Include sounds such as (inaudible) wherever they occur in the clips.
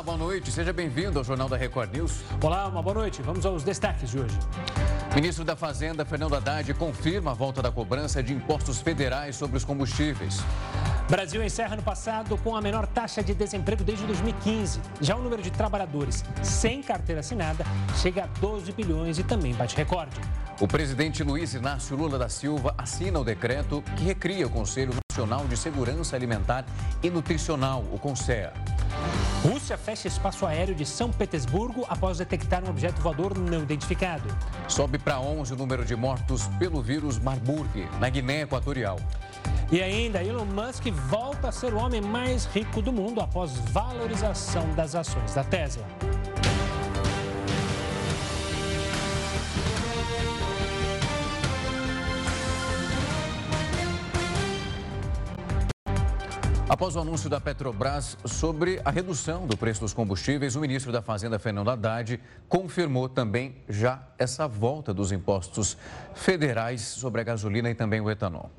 Olá, boa noite. Seja bem-vindo ao Jornal da Record News. Olá, uma boa noite. Vamos aos destaques de hoje. Ministro da Fazenda, Fernando Haddad, confirma a volta da cobrança de impostos federais sobre os combustíveis. Brasil encerra no passado com a menor taxa de desemprego desde 2015. Já o número de trabalhadores sem carteira assinada chega a 12 bilhões e também bate recorde. O presidente Luiz Inácio Lula da Silva assina o decreto que recria o Conselho Nacional de Segurança Alimentar e Nutricional, o CONSEA. Rússia fecha espaço aéreo de São Petersburgo após detectar um objeto voador não identificado. Sobe para 11 o número de mortos pelo vírus Marburg, na Guiné Equatorial. E ainda, Elon Musk volta a ser o homem mais rico do mundo após valorização das ações da Tesla. Após o anúncio da Petrobras sobre a redução do preço dos combustíveis, o ministro da Fazenda, Fernando Haddad, confirmou também já essa volta dos impostos federais sobre a gasolina e também o etanol.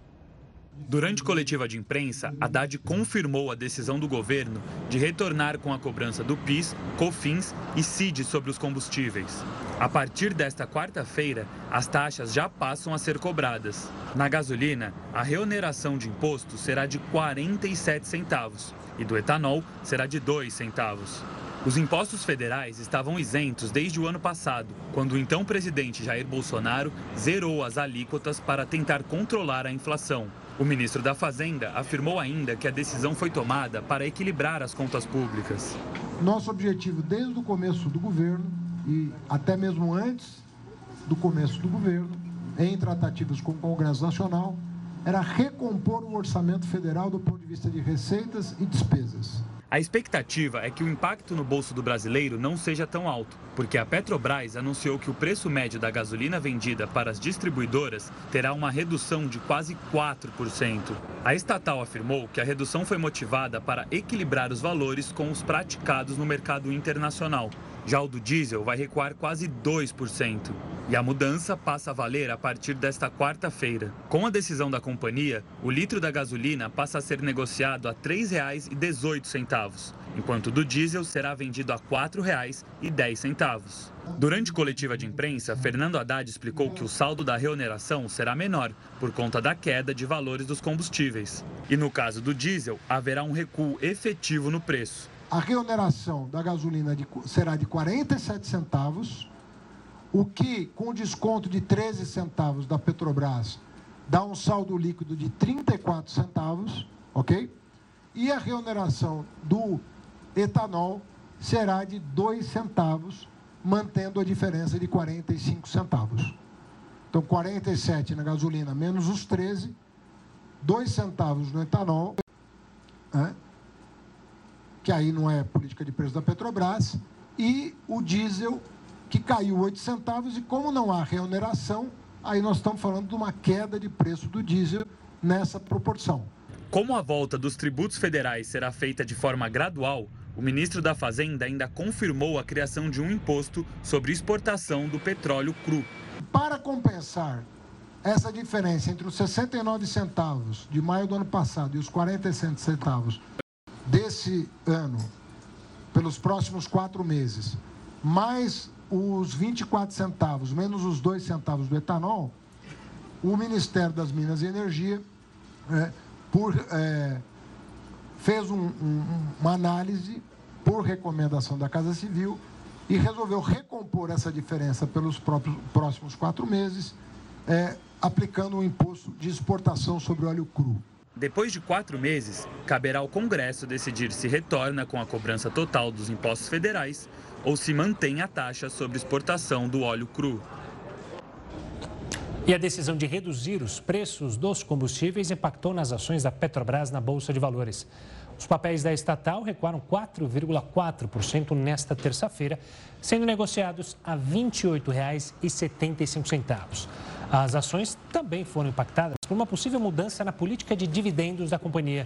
Durante coletiva de imprensa, Haddad confirmou a decisão do governo de retornar com a cobrança do PIS, COFINS e CID sobre os combustíveis. A partir desta quarta-feira, as taxas já passam a ser cobradas. Na gasolina, a reoneração de imposto será de 47 centavos e do etanol será de 2 centavos. Os impostos federais estavam isentos desde o ano passado, quando o então presidente Jair Bolsonaro zerou as alíquotas para tentar controlar a inflação. O ministro da Fazenda afirmou ainda que a decisão foi tomada para equilibrar as contas públicas. Nosso objetivo desde o começo do governo e até mesmo antes do começo do governo, em tratativas com o Congresso Nacional, era recompor o orçamento federal do ponto de vista de receitas e despesas. A expectativa é que o impacto no bolso do brasileiro não seja tão alto, porque a Petrobras anunciou que o preço médio da gasolina vendida para as distribuidoras terá uma redução de quase 4%. A estatal afirmou que a redução foi motivada para equilibrar os valores com os praticados no mercado internacional. Já o do diesel vai recuar quase 2%. E a mudança passa a valer a partir desta quarta-feira. Com a decisão da companhia, o litro da gasolina passa a ser negociado a R$ 3,18, enquanto do diesel será vendido a R$ 4,10. Durante coletiva de imprensa, Fernando Haddad explicou que o saldo da reoneração será menor por conta da queda de valores dos combustíveis. E no caso do diesel, haverá um recuo efetivo no preço. A reoneração da gasolina de, será de 47 centavos o que, com desconto de 13 centavos da Petrobras, dá um saldo líquido de 34 centavos, ok? E a reoneração do etanol será de 2 centavos, mantendo a diferença de 45 centavos. Então, 47 na gasolina menos os 13, 2 centavos no etanol, né? Que aí não é política de preço da Petrobras, e o diesel que caiu 8 centavos e como não há reoneração, aí nós estamos falando de uma queda de preço do diesel nessa proporção. Como a volta dos tributos federais será feita de forma gradual, o ministro da Fazenda ainda confirmou a criação de um imposto sobre exportação do petróleo cru. Para compensar essa diferença entre os 69 centavos de maio do ano passado e os 47 centavos desse ano, pelos próximos quatro meses, mais os 24 centavos menos os 2 centavos do etanol, o Ministério das Minas e Energia é, por, é, fez um, um, uma análise por recomendação da Casa Civil e resolveu recompor essa diferença pelos próprios, próximos quatro meses, é, aplicando um imposto de exportação sobre óleo cru. Depois de quatro meses, caberá ao Congresso decidir se retorna com a cobrança total dos impostos federais ou se mantém a taxa sobre exportação do óleo cru. E a decisão de reduzir os preços dos combustíveis impactou nas ações da Petrobras na Bolsa de Valores. Os papéis da estatal recuaram 4,4% nesta terça-feira, sendo negociados a R$ 28,75. As ações também foram impactadas por uma possível mudança na política de dividendos da companhia.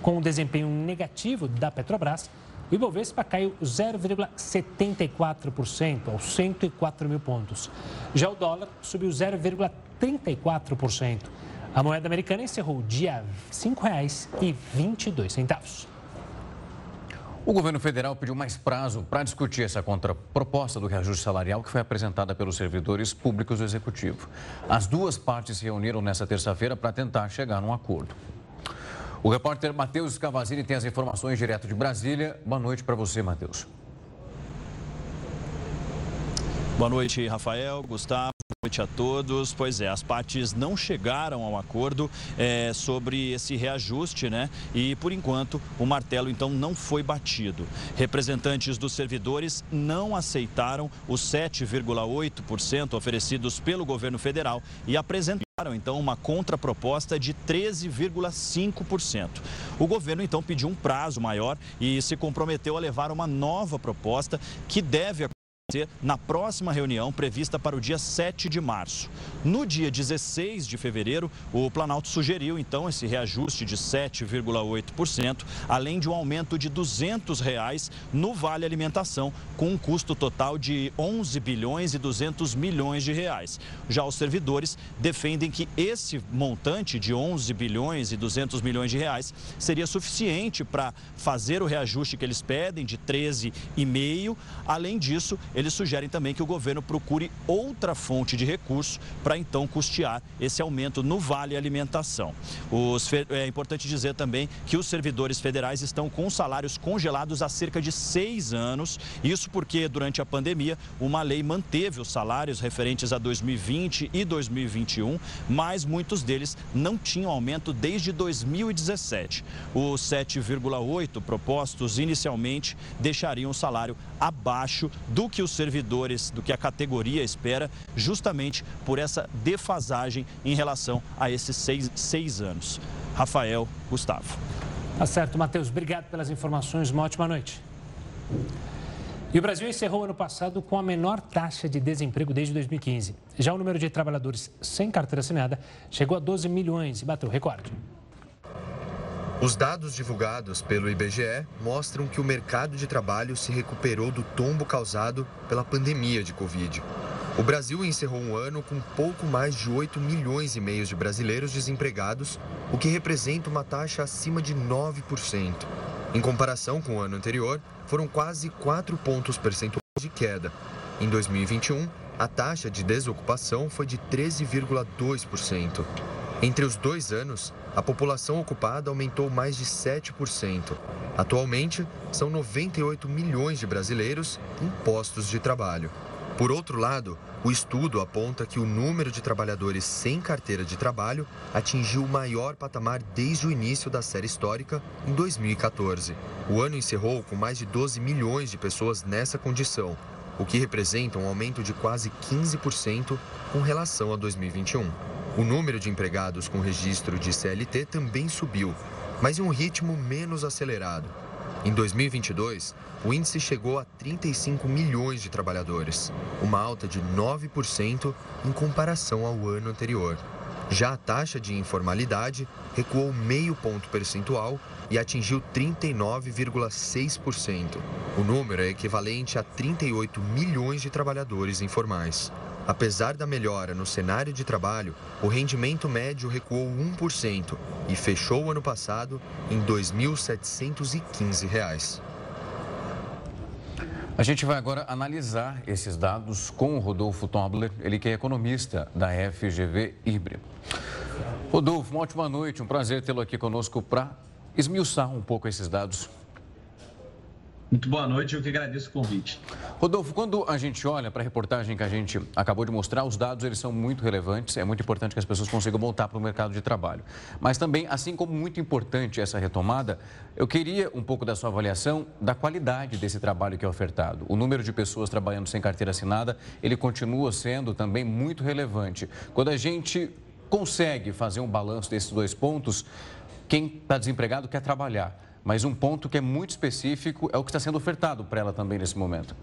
Com o desempenho negativo da Petrobras, o Ibovespa caiu 0,74% aos 104 mil pontos. Já o dólar subiu 0,34%. A moeda americana encerrou o dia R$ 5,22. O governo federal pediu mais prazo para discutir essa contraproposta do reajuste salarial que foi apresentada pelos servidores públicos do executivo. As duas partes se reuniram nesta terça-feira para tentar chegar num acordo. O repórter Matheus Cavazini tem as informações direto de Brasília. Boa noite para você, Matheus. Boa noite, Rafael, Gustavo. Boa noite a todos. Pois é, as partes não chegaram ao acordo é, sobre esse reajuste, né? E por enquanto o martelo então não foi batido. Representantes dos servidores não aceitaram os 7,8% oferecidos pelo governo federal e apresentaram então uma contraproposta de 13,5%. O governo então pediu um prazo maior e se comprometeu a levar uma nova proposta que deve na próxima reunião prevista para o dia 7 de março. No dia 16 de fevereiro, o Planalto sugeriu então esse reajuste de 7,8%, além de um aumento de 200 reais no Vale Alimentação, com um custo total de 11 bilhões e 200 milhões de reais. Já os servidores defendem que esse montante de 11 bilhões e 200 milhões de reais seria suficiente para fazer o reajuste que eles pedem de 13,5. Além disso, eles sugerem também que o governo procure outra fonte de recurso para então custear esse aumento no Vale Alimentação. Os, é importante dizer também que os servidores federais estão com salários congelados há cerca de seis anos. Isso porque, durante a pandemia, uma lei manteve os salários referentes a 2020 e 2021, mas muitos deles não tinham aumento desde 2017. Os 7,8 propostos inicialmente deixariam o salário abaixo do que os servidores, do que a categoria espera, justamente por essa defasagem em relação a esses seis, seis anos. Rafael, Gustavo. Tá certo, Matheus. Obrigado pelas informações. Uma ótima noite. E o Brasil encerrou ano passado com a menor taxa de desemprego desde 2015. Já o número de trabalhadores sem carteira assinada chegou a 12 milhões e bateu recorde. Os dados divulgados pelo IBGE mostram que o mercado de trabalho se recuperou do tombo causado pela pandemia de Covid. O Brasil encerrou um ano com pouco mais de 8 milhões e meio de brasileiros desempregados, o que representa uma taxa acima de 9%. Em comparação com o ano anterior, foram quase 4 pontos percentuais de queda. Em 2021, a taxa de desocupação foi de 13,2%. Entre os dois anos, a população ocupada aumentou mais de 7%. Atualmente, são 98 milhões de brasileiros em postos de trabalho. Por outro lado, o estudo aponta que o número de trabalhadores sem carteira de trabalho atingiu o maior patamar desde o início da série histórica, em 2014. O ano encerrou com mais de 12 milhões de pessoas nessa condição, o que representa um aumento de quase 15% com relação a 2021. O número de empregados com registro de CLT também subiu, mas em um ritmo menos acelerado. Em 2022, o índice chegou a 35 milhões de trabalhadores, uma alta de 9% em comparação ao ano anterior. Já a taxa de informalidade recuou meio ponto percentual e atingiu 39,6%. O número é equivalente a 38 milhões de trabalhadores informais. Apesar da melhora no cenário de trabalho, o rendimento médio recuou 1% e fechou o ano passado em R$ 2.715. A gente vai agora analisar esses dados com o Rodolfo Tobler, ele que é economista da FGV Ibre. Rodolfo, uma ótima noite, um prazer tê-lo aqui conosco para esmiuçar um pouco esses dados. Muito boa noite, eu que agradeço o convite. Rodolfo, quando a gente olha para a reportagem que a gente acabou de mostrar, os dados eles são muito relevantes, é muito importante que as pessoas consigam voltar para o mercado de trabalho. Mas também, assim como muito importante essa retomada, eu queria um pouco da sua avaliação da qualidade desse trabalho que é ofertado. O número de pessoas trabalhando sem carteira assinada, ele continua sendo também muito relevante. Quando a gente consegue fazer um balanço desses dois pontos, quem está desempregado quer trabalhar mas um ponto que é muito específico é o que está sendo ofertado para ela também nesse momento.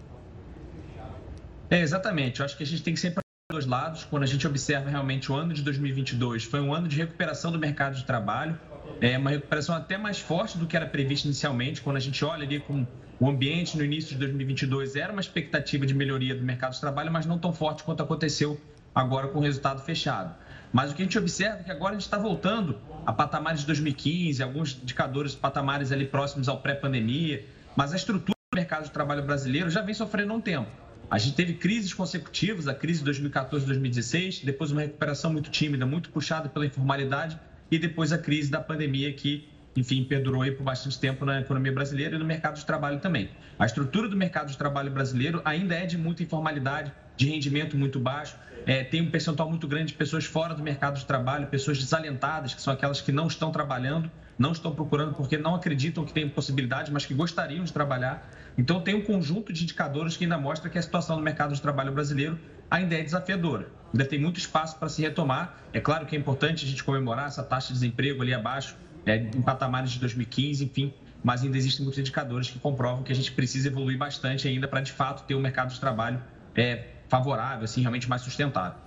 É, exatamente. Eu acho que a gente tem que sempre dois lados. Quando a gente observa realmente o ano de 2022, foi um ano de recuperação do mercado de trabalho, é uma recuperação até mais forte do que era previsto inicialmente. Quando a gente olha ali com o ambiente no início de 2022, era uma expectativa de melhoria do mercado de trabalho, mas não tão forte quanto aconteceu agora com o resultado fechado. Mas o que a gente observa é que agora a gente está voltando a patamares de 2015, alguns indicadores, patamares ali próximos ao pré-pandemia. mas a estrutura do mercado de trabalho brasileiro já vem sofrendo há um tempo. A gente teve crises consecutivas, a crise de 2014 2016, depois uma recuperação muito tímida, muito puxada pela informalidade, e depois a crise da pandemia que, enfim, perdurou aí por bastante tempo na economia brasileira e no mercado de trabalho também. A estrutura do mercado de trabalho brasileiro ainda é de muita informalidade, de rendimento muito baixo, é, tem um percentual muito grande de pessoas fora do mercado de trabalho, pessoas desalentadas, que são aquelas que não estão trabalhando, não estão procurando porque não acreditam que tem possibilidade, mas que gostariam de trabalhar. Então, tem um conjunto de indicadores que ainda mostra que a situação do mercado de trabalho brasileiro ainda é desafiadora. Ainda tem muito espaço para se retomar. É claro que é importante a gente comemorar essa taxa de desemprego ali abaixo, é, em patamares de 2015, enfim, mas ainda existem muitos indicadores que comprovam que a gente precisa evoluir bastante ainda para, de fato, ter um mercado de trabalho é, favorável, assim, realmente mais sustentável.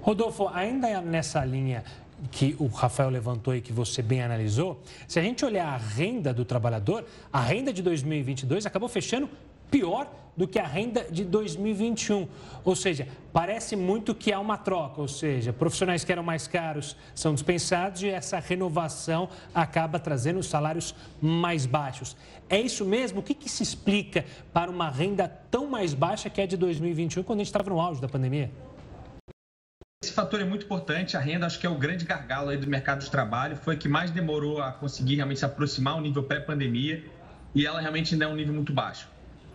Rodolfo, ainda nessa linha que o Rafael levantou e que você bem analisou, se a gente olhar a renda do trabalhador, a renda de 2022 acabou fechando pior do que a renda de 2021. Ou seja, parece muito que há uma troca, ou seja, profissionais que eram mais caros são dispensados e essa renovação acaba trazendo salários mais baixos. É isso mesmo? O que, que se explica para uma renda tão mais baixa que é de 2021, quando a gente estava no auge da pandemia? Esse fator é muito importante. A renda, acho que é o grande gargalo aí do mercado de trabalho. Foi que mais demorou a conseguir realmente se aproximar ao nível pré-pandemia e ela realmente ainda é um nível muito baixo.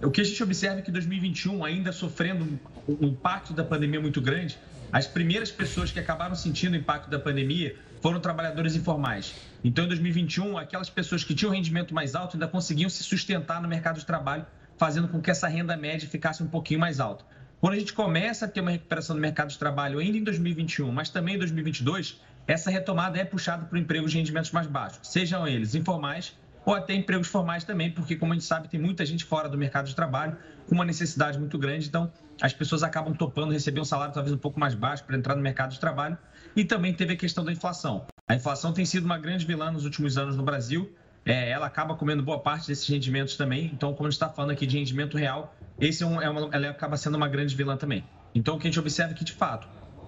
O que a gente observa é que 2021, ainda sofrendo um impacto da pandemia muito grande, as primeiras pessoas que acabaram sentindo o impacto da pandemia foram trabalhadores informais. Então, em 2021, aquelas pessoas que tinham rendimento mais alto ainda conseguiam se sustentar no mercado de trabalho, fazendo com que essa renda média ficasse um pouquinho mais alta. Quando a gente começa a ter uma recuperação do mercado de trabalho ainda em 2021, mas também em 2022, essa retomada é puxada por empregos de rendimentos mais baixos, sejam eles informais ou até empregos formais também, porque, como a gente sabe, tem muita gente fora do mercado de trabalho com uma necessidade muito grande, então as pessoas acabam topando receber um salário talvez um pouco mais baixo para entrar no mercado de trabalho. E também teve a questão da inflação. A inflação tem sido uma grande vilã nos últimos anos no Brasil. É, ela acaba comendo boa parte desses rendimentos também. Então, como a gente está falando aqui de rendimento real, esse é, um, é uma, ela acaba sendo uma grande vilã também. Então, o que a gente observa é que, de fato,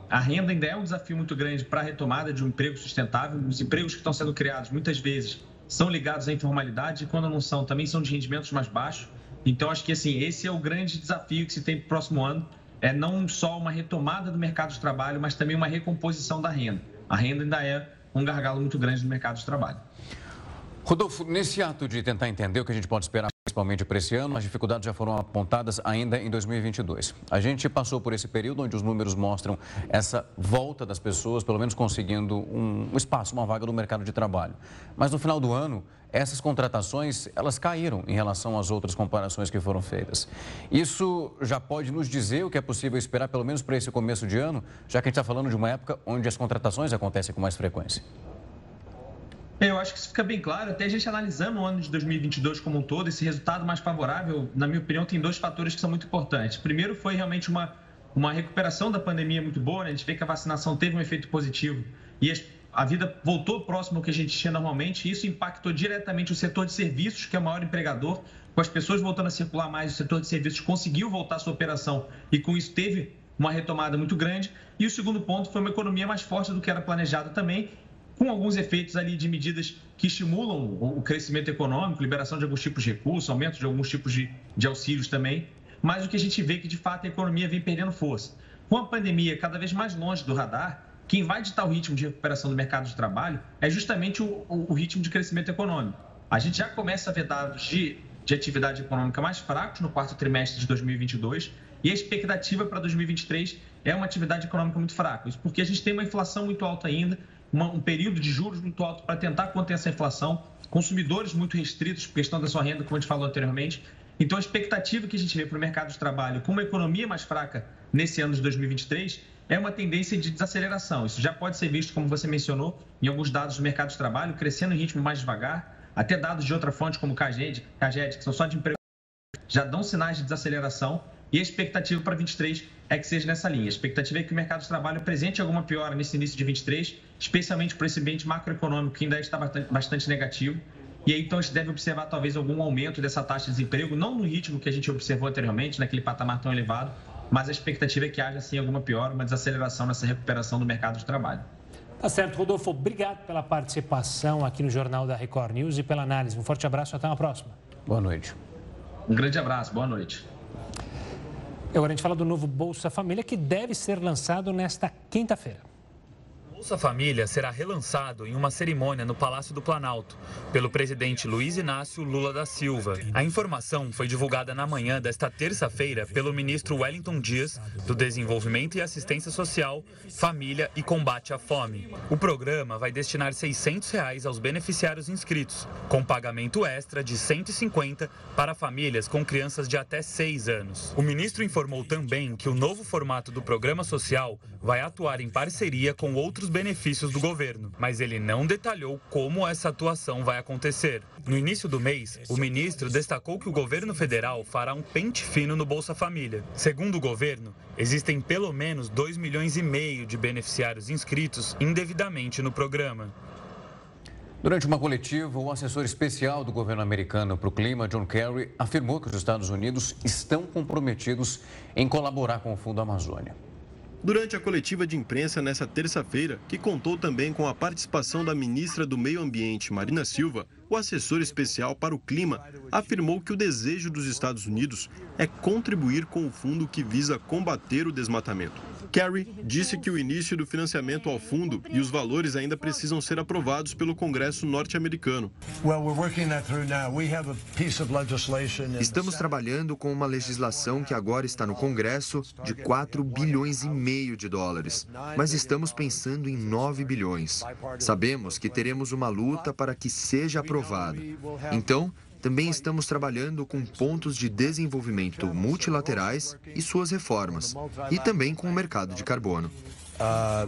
a renda ainda é um desafio muito grande para a retomada de um emprego sustentável. Os empregos que estão sendo criados, muitas vezes, são ligados à informalidade e quando não são, também são de rendimentos mais baixos. Então, acho que assim, esse é o grande desafio que se tem para o próximo ano, é não só uma retomada do mercado de trabalho, mas também uma recomposição da renda. A renda ainda é um gargalo muito grande no mercado de trabalho. Rodolfo, nesse ato de tentar entender o que a gente pode esperar principalmente para esse ano, as dificuldades já foram apontadas ainda em 2022. A gente passou por esse período onde os números mostram essa volta das pessoas, pelo menos conseguindo um espaço, uma vaga no mercado de trabalho. Mas no final do ano, essas contratações, elas caíram em relação às outras comparações que foram feitas. Isso já pode nos dizer o que é possível esperar, pelo menos para esse começo de ano, já que a gente está falando de uma época onde as contratações acontecem com mais frequência. Eu acho que isso fica bem claro, até a gente analisando o ano de 2022 como um todo, esse resultado mais favorável, na minha opinião, tem dois fatores que são muito importantes. Primeiro, foi realmente uma, uma recuperação da pandemia muito boa, né? a gente vê que a vacinação teve um efeito positivo e a vida voltou próximo ao que a gente tinha normalmente, e isso impactou diretamente o setor de serviços, que é o maior empregador, com as pessoas voltando a circular mais, o setor de serviços conseguiu voltar à sua operação e com isso teve uma retomada muito grande. E o segundo ponto foi uma economia mais forte do que era planejado também com alguns efeitos ali de medidas que estimulam o crescimento econômico, liberação de alguns tipos de recursos, aumento de alguns tipos de, de auxílios também. Mas o que a gente vê é que, de fato, a economia vem perdendo força. Com a pandemia cada vez mais longe do radar, quem vai ditar o ritmo de recuperação do mercado de trabalho é justamente o, o, ritmo de crescimento econômico. A gente já começa a ver dados de, de atividade econômica mais fracos no quarto trimestre de 2022 e a expectativa para 2023 é uma atividade econômica muito fraca. Isso porque a gente tem uma inflação muito alta ainda, uma, um período de juros muito alto para tentar conter essa inflação, consumidores muito restritos por questão da sua renda, como a gente falou anteriormente. Então, a expectativa que a gente vê para o mercado de trabalho com uma economia mais fraca nesse ano de 2023 é uma tendência de desaceleração. Isso já pode ser visto, como você mencionou, em alguns dados do mercado de trabalho, crescendo em ritmo mais devagar, até dados de outra fonte, como o CAGED, CAGED que são só de emprego, já dão sinais de desaceleração. E a expectativa para 23 é que seja nessa linha. A expectativa é que o mercado de trabalho apresente alguma piora nesse início de 23, especialmente por esse ambiente macroeconômico que ainda está bastante negativo. E aí, então, a gente deve observar talvez algum aumento dessa taxa de desemprego, não no ritmo que a gente observou anteriormente, naquele patamar tão elevado, mas a expectativa é que haja, sim, alguma piora, uma desaceleração nessa recuperação do mercado de trabalho. Tá certo, Rodolfo. Obrigado pela participação aqui no Jornal da Record News e pela análise. Um forte abraço e até uma próxima. Boa noite. Um grande abraço, boa noite. Agora a gente fala do novo Bolsa Família que deve ser lançado nesta quinta-feira. Bolsa Família será relançado em uma cerimônia no Palácio do Planalto pelo presidente Luiz Inácio Lula da Silva. A informação foi divulgada na manhã desta terça-feira pelo ministro Wellington Dias, do Desenvolvimento e Assistência Social, Família e Combate à Fome. O programa vai destinar 600 reais aos beneficiários inscritos, com pagamento extra de R$ 150 para famílias com crianças de até 6 anos. O ministro informou também que o novo formato do programa social vai atuar em parceria com outros benefícios do governo, mas ele não detalhou como essa atuação vai acontecer. No início do mês, o ministro destacou que o governo federal fará um pente fino no Bolsa Família. Segundo o governo, existem pelo menos 2 milhões e meio de beneficiários inscritos indevidamente no programa. Durante uma coletiva, o assessor especial do governo americano para o clima, John Kerry, afirmou que os Estados Unidos estão comprometidos em colaborar com o Fundo Amazônia. Durante a coletiva de imprensa nesta terça-feira, que contou também com a participação da ministra do Meio Ambiente, Marina Silva, o assessor especial para o clima afirmou que o desejo dos Estados Unidos é contribuir com o fundo que visa combater o desmatamento. Kerry disse que o início do financiamento ao fundo e os valores ainda precisam ser aprovados pelo Congresso norte-americano. Estamos trabalhando com uma legislação que agora está no Congresso de 4 bilhões e meio de dólares, mas estamos pensando em 9 bilhões. Sabemos que teremos uma luta para que seja aprovado aprovado. Então, também estamos trabalhando com pontos de desenvolvimento multilaterais e suas reformas, e também com o mercado de carbono. Uh,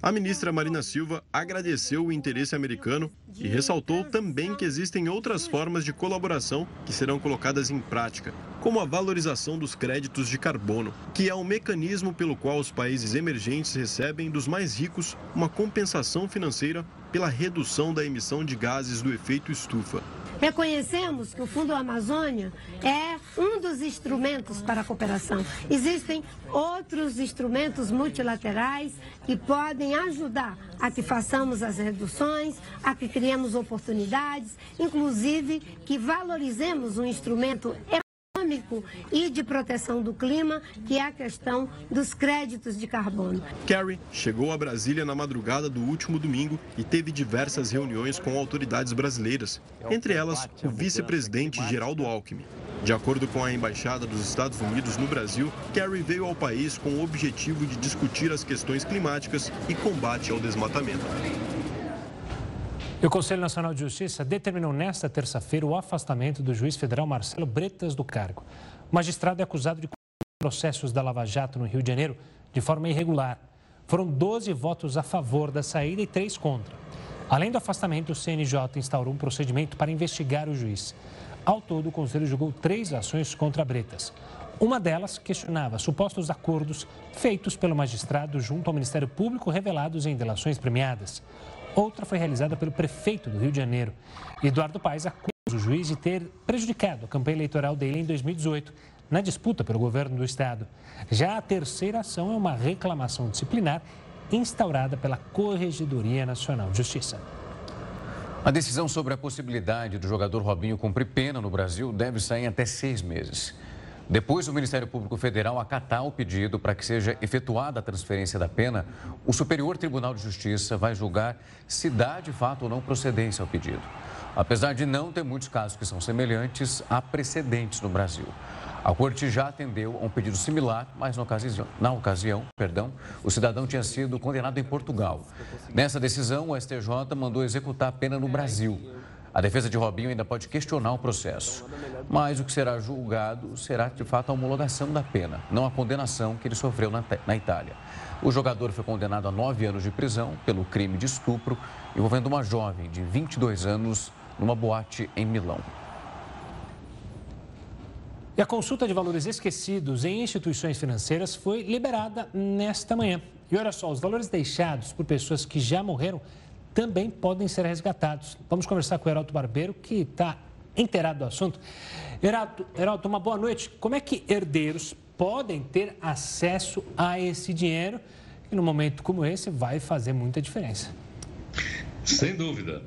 A ministra Marina Silva agradeceu o interesse americano e ressaltou também que existem outras formas de colaboração que serão colocadas em prática, como a valorização dos créditos de carbono, que é um mecanismo pelo qual os países emergentes recebem dos mais ricos uma compensação financeira pela redução da emissão de gases do efeito estufa. Reconhecemos que o Fundo Amazônia é um dos instrumentos para a cooperação. Existem outros instrumentos multilaterais que podem ajudar a que façamos as reduções, a que criemos oportunidades, inclusive que valorizemos um instrumento econômico e de proteção do clima, que é a questão dos créditos de carbono. Kerry chegou a Brasília na madrugada do último domingo e teve diversas reuniões com autoridades brasileiras, entre elas o vice-presidente Geraldo Alckmin. De acordo com a Embaixada dos Estados Unidos no Brasil, Kerry veio ao país com o objetivo de discutir as questões climáticas e combate ao desmatamento. E o Conselho Nacional de Justiça determinou nesta terça-feira o afastamento do juiz federal Marcelo Bretas do cargo. O magistrado é acusado de processos da Lava Jato no Rio de Janeiro de forma irregular. Foram 12 votos a favor da saída e 3 contra. Além do afastamento, o CNJ instaurou um procedimento para investigar o juiz. Ao todo, o Conselho julgou três ações contra Bretas. Uma delas questionava supostos acordos feitos pelo magistrado junto ao Ministério Público revelados em delações premiadas. Outra foi realizada pelo prefeito do Rio de Janeiro. Eduardo Paes acusa o juiz de ter prejudicado a campanha eleitoral dele em 2018, na disputa pelo governo do estado. Já a terceira ação é uma reclamação disciplinar instaurada pela Corregedoria Nacional de Justiça. A decisão sobre a possibilidade do jogador Robinho cumprir pena no Brasil deve sair em até seis meses. Depois do Ministério Público Federal acatar o pedido para que seja efetuada a transferência da pena, o Superior Tribunal de Justiça vai julgar se dá de fato ou não procedência ao pedido. Apesar de não ter muitos casos que são semelhantes, há precedentes no Brasil. A corte já atendeu a um pedido similar, mas na ocasião, na ocasião perdão, o cidadão tinha sido condenado em Portugal. Nessa decisão, o STJ mandou executar a pena no Brasil. A defesa de Robinho ainda pode questionar o processo. Mas o que será julgado será, de fato, a homologação da pena, não a condenação que ele sofreu na, na Itália. O jogador foi condenado a nove anos de prisão pelo crime de estupro envolvendo uma jovem de 22 anos numa boate em Milão. E a consulta de valores esquecidos em instituições financeiras foi liberada nesta manhã. E olha só, os valores deixados por pessoas que já morreram também podem ser resgatados. Vamos conversar com o Heraldo Barbeiro, que está inteirado do assunto. Heraldo, Heraldo, uma boa noite. Como é que herdeiros podem ter acesso a esse dinheiro? E num momento como esse vai fazer muita diferença. Sem dúvida.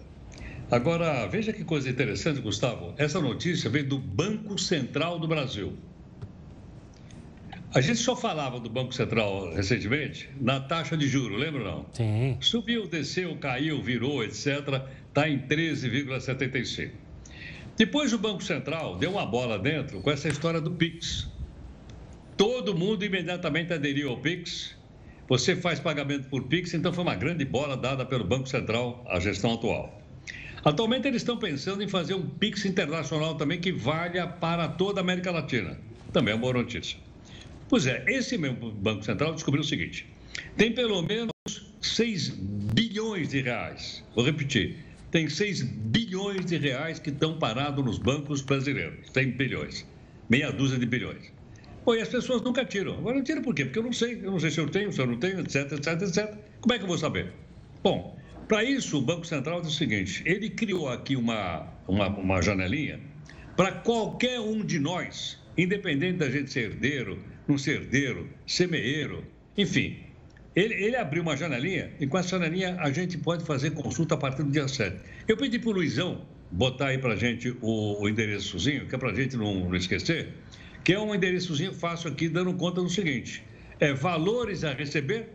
Agora, veja que coisa interessante, Gustavo. Essa notícia veio do Banco Central do Brasil. A gente só falava do Banco Central recentemente na taxa de juro, lembra não? Sim. Subiu, desceu, caiu, virou, etc. Está em 13,75. Depois o Banco Central deu uma bola dentro com essa história do Pix. Todo mundo imediatamente aderiu ao Pix. Você faz pagamento por Pix, então foi uma grande bola dada pelo Banco Central à gestão atual. Atualmente eles estão pensando em fazer um Pix internacional também que valha para toda a América Latina. Também é uma boa notícia. Pois é, esse mesmo Banco Central descobriu o seguinte: tem pelo menos 6 bilhões de reais. Vou repetir: tem 6 bilhões de reais que estão parados nos bancos brasileiros. Tem bilhões, meia dúzia de bilhões. Pô, e as pessoas nunca tiram. Agora não tiram por quê? Porque eu não sei. Eu não sei se eu tenho, se eu não tenho, etc, etc, etc. Como é que eu vou saber? Bom, para isso, o Banco Central diz o seguinte: ele criou aqui uma, uma, uma janelinha para qualquer um de nós, independente da gente ser herdeiro, não ser herdeiro, semeeiro, enfim. Ele, ele, abriu uma janelinha e com essa janelinha a gente pode fazer consulta a partir do dia 7. Eu pedi para o Luizão botar aí para a gente o, o endereçozinho, que é para a gente não, não, esquecer, que é um endereçozinho fácil aqui, dando conta do seguinte: é valores a receber,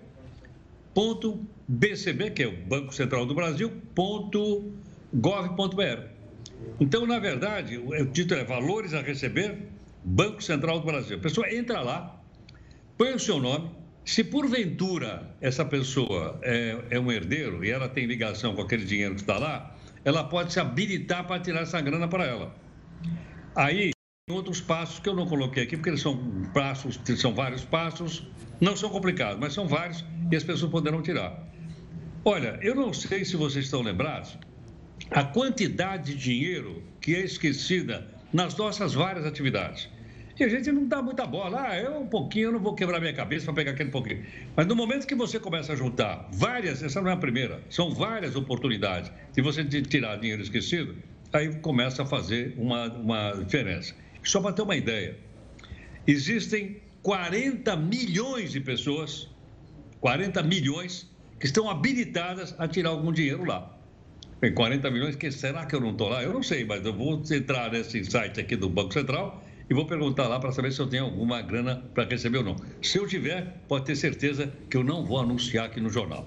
ponto BCB, que é o Banco Central do Brasil, ponto gov.br. Então, na verdade, o título é valores a receber, Banco Central do Brasil. A pessoa entra lá, põe o seu nome. Se porventura essa pessoa é, é um herdeiro e ela tem ligação com aquele dinheiro que está lá, ela pode se habilitar para tirar essa grana para ela. Aí, outros passos que eu não coloquei aqui, porque eles são passos, são vários passos, não são complicados, mas são vários e as pessoas poderão tirar. Olha, eu não sei se vocês estão lembrados, a quantidade de dinheiro que é esquecida nas nossas várias atividades. E a gente não dá muita bola. Ah, eu um pouquinho, eu não vou quebrar minha cabeça para pegar aquele pouquinho. Mas no momento que você começa a juntar várias, essa não é a primeira, são várias oportunidades de você tirar dinheiro esquecido, aí começa a fazer uma, uma diferença. Só para ter uma ideia, existem 40 milhões de pessoas, 40 milhões, que estão habilitadas a tirar algum dinheiro lá. Tem 40 milhões, que será que eu não estou lá? Eu não sei, mas eu vou entrar nesse site aqui do Banco Central e vou perguntar lá para saber se eu tenho alguma grana para receber ou não. Se eu tiver, pode ter certeza que eu não vou anunciar aqui no jornal.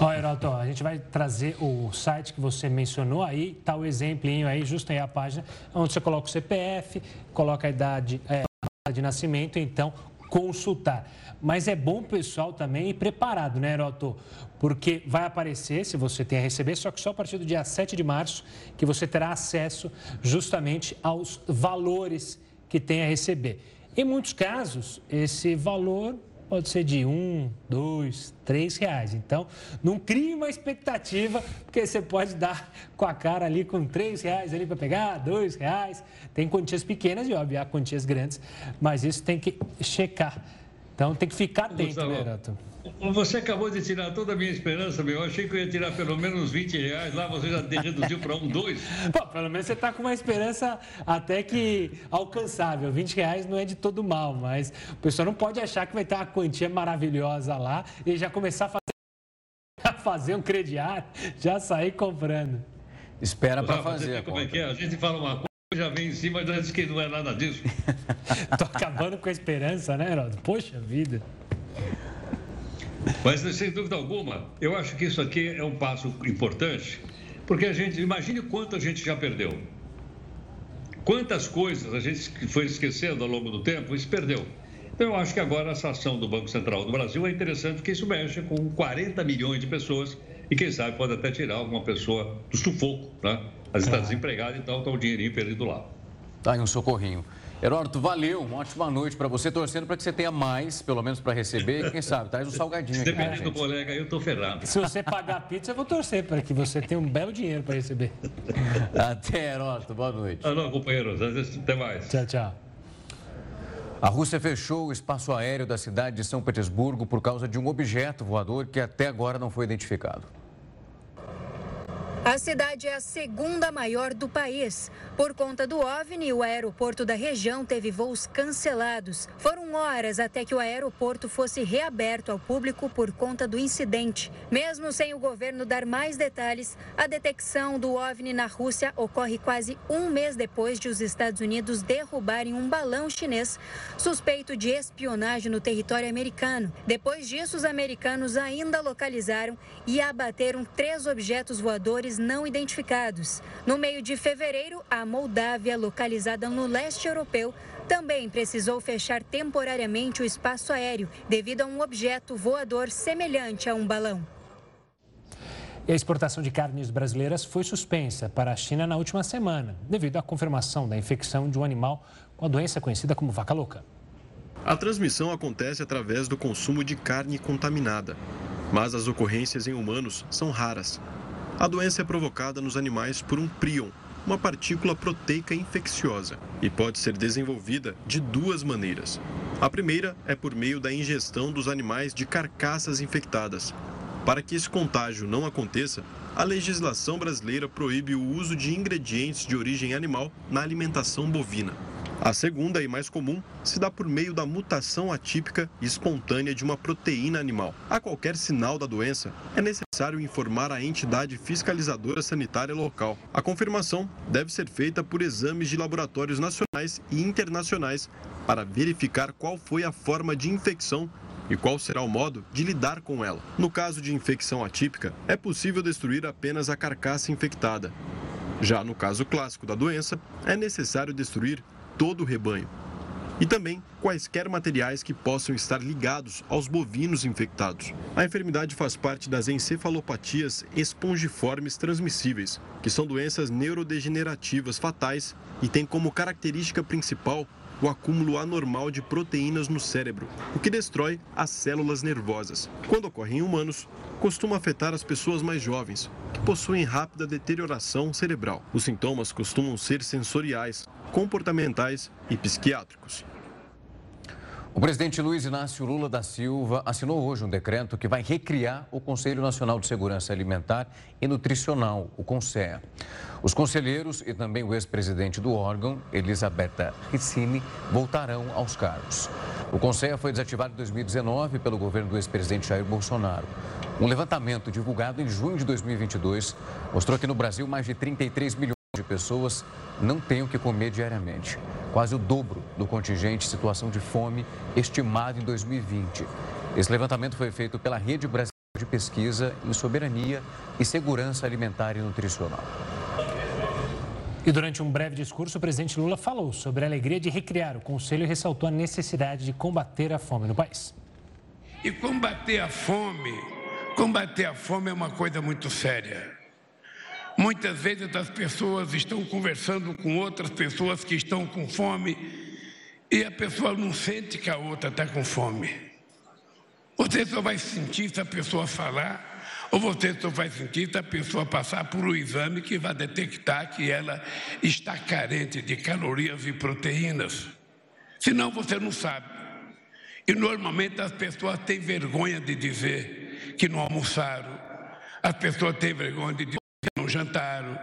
Ó, Heroto, a gente vai trazer o site que você mencionou aí, tá o exemplinho aí, justo aí a página, onde você coloca o CPF, coloca a idade é, de nascimento, então consultar. Mas é bom o pessoal também ir preparado, né, Heroto? Porque vai aparecer, se você tem a receber, só que só a partir do dia 7 de março que você terá acesso justamente aos valores que tem a receber. Em muitos casos, esse valor pode ser de um, dois, três reais. Então, não crie uma expectativa, porque você pode dar com a cara ali com três reais ali para pegar, dois reais. Tem quantias pequenas e, óbvio, há quantias grandes, mas isso tem que checar. Então, tem que ficar atento, né? Você acabou de tirar toda a minha esperança, meu. Eu achei que eu ia tirar pelo menos 20 reais. Lá você já reduziu para um, dois. (laughs) Pô, pelo menos você está com uma esperança até que alcançável. 20 reais não é de todo mal, mas o pessoal não pode achar que vai ter uma quantia maravilhosa lá e já começar a fazer, (laughs) a fazer um crediário, já sair comprando. Espera para fazer. Como é que é? A gente fala uma coisa já vem em cima já diz que não é nada disso. (laughs) Tô acabando com a esperança, né, Heraldo? Poxa vida. Mas, sem dúvida alguma, eu acho que isso aqui é um passo importante, porque a gente, imagine quanto a gente já perdeu. Quantas coisas a gente foi esquecendo ao longo do tempo e se perdeu. Então, eu acho que agora essa ação do Banco Central do Brasil é interessante, porque isso mexe com 40 milhões de pessoas e, quem sabe, pode até tirar alguma pessoa do sufoco, né? Mas está desempregado, então está o dinheirinho perdido lá. Tá aí um socorrinho. Heródoto, valeu, uma ótima noite para você, torcendo para que você tenha mais, pelo menos para receber, e quem sabe, traz um salgadinho aqui. Dependendo do colega, eu tô ferrado. Se você pagar a pizza, eu vou torcer para que você tenha um belo dinheiro para receber. (laughs) Até, Heródoto, boa noite. Alô, companheiros, até mais. Tchau, tchau. A Rússia fechou o espaço aéreo da cidade de São Petersburgo por causa de um objeto voador que até agora não foi identificado. A cidade é a segunda maior do país. Por conta do OVNI, o aeroporto da região teve voos cancelados. Foram horas até que o aeroporto fosse reaberto ao público por conta do incidente. Mesmo sem o governo dar mais detalhes, a detecção do OVNI na Rússia ocorre quase um mês depois de os Estados Unidos derrubarem um balão chinês suspeito de espionagem no território americano. Depois disso, os americanos ainda localizaram e abateram três objetos voadores não identificados. No meio de fevereiro, a Moldávia, localizada no leste europeu, também precisou fechar temporariamente o espaço aéreo devido a um objeto voador semelhante a um balão. E a exportação de carnes brasileiras foi suspensa para a China na última semana, devido à confirmação da infecção de um animal com a doença conhecida como vaca louca. A transmissão acontece através do consumo de carne contaminada, mas as ocorrências em humanos são raras. A doença é provocada nos animais por um prion, uma partícula proteica infecciosa, e pode ser desenvolvida de duas maneiras. A primeira é por meio da ingestão dos animais de carcaças infectadas. Para que esse contágio não aconteça, a legislação brasileira proíbe o uso de ingredientes de origem animal na alimentação bovina. A segunda e mais comum se dá por meio da mutação atípica e espontânea de uma proteína animal. A qualquer sinal da doença, é necessário informar a entidade fiscalizadora sanitária local. A confirmação deve ser feita por exames de laboratórios nacionais e internacionais para verificar qual foi a forma de infecção e qual será o modo de lidar com ela. No caso de infecção atípica, é possível destruir apenas a carcaça infectada. Já no caso clássico da doença, é necessário destruir todo o rebanho. E também quaisquer materiais que possam estar ligados aos bovinos infectados. A enfermidade faz parte das encefalopatias espongiformes transmissíveis, que são doenças neurodegenerativas fatais e têm como característica principal o acúmulo anormal de proteínas no cérebro, o que destrói as células nervosas. Quando ocorre em humanos, costuma afetar as pessoas mais jovens, que possuem rápida deterioração cerebral. Os sintomas costumam ser sensoriais, comportamentais e psiquiátricos. O presidente Luiz Inácio Lula da Silva assinou hoje um decreto que vai recriar o Conselho Nacional de Segurança Alimentar e Nutricional, o CONSEA. Os conselheiros e também o ex-presidente do órgão, Elisabetta Ricini, voltarão aos cargos. O CONSEA foi desativado em 2019 pelo governo do ex-presidente Jair Bolsonaro. Um levantamento divulgado em junho de 2022 mostrou que no Brasil mais de 33 milhões de pessoas não têm o que comer diariamente, quase o dobro do contingente em situação de fome estimado em 2020. Esse levantamento foi feito pela Rede Brasileira de Pesquisa em Soberania e Segurança Alimentar e Nutricional. E durante um breve discurso, o presidente Lula falou sobre a alegria de recriar o Conselho e ressaltou a necessidade de combater a fome no país. E combater a fome, combater a fome é uma coisa muito séria. Muitas vezes as pessoas estão conversando com outras pessoas que estão com fome e a pessoa não sente que a outra está com fome. Você só vai sentir se a pessoa falar, ou você só vai sentir se a pessoa passar por um exame que vai detectar que ela está carente de calorias e proteínas. Senão você não sabe. E normalmente as pessoas têm vergonha de dizer que não almoçaram, as pessoas têm vergonha de dizer não jantaram.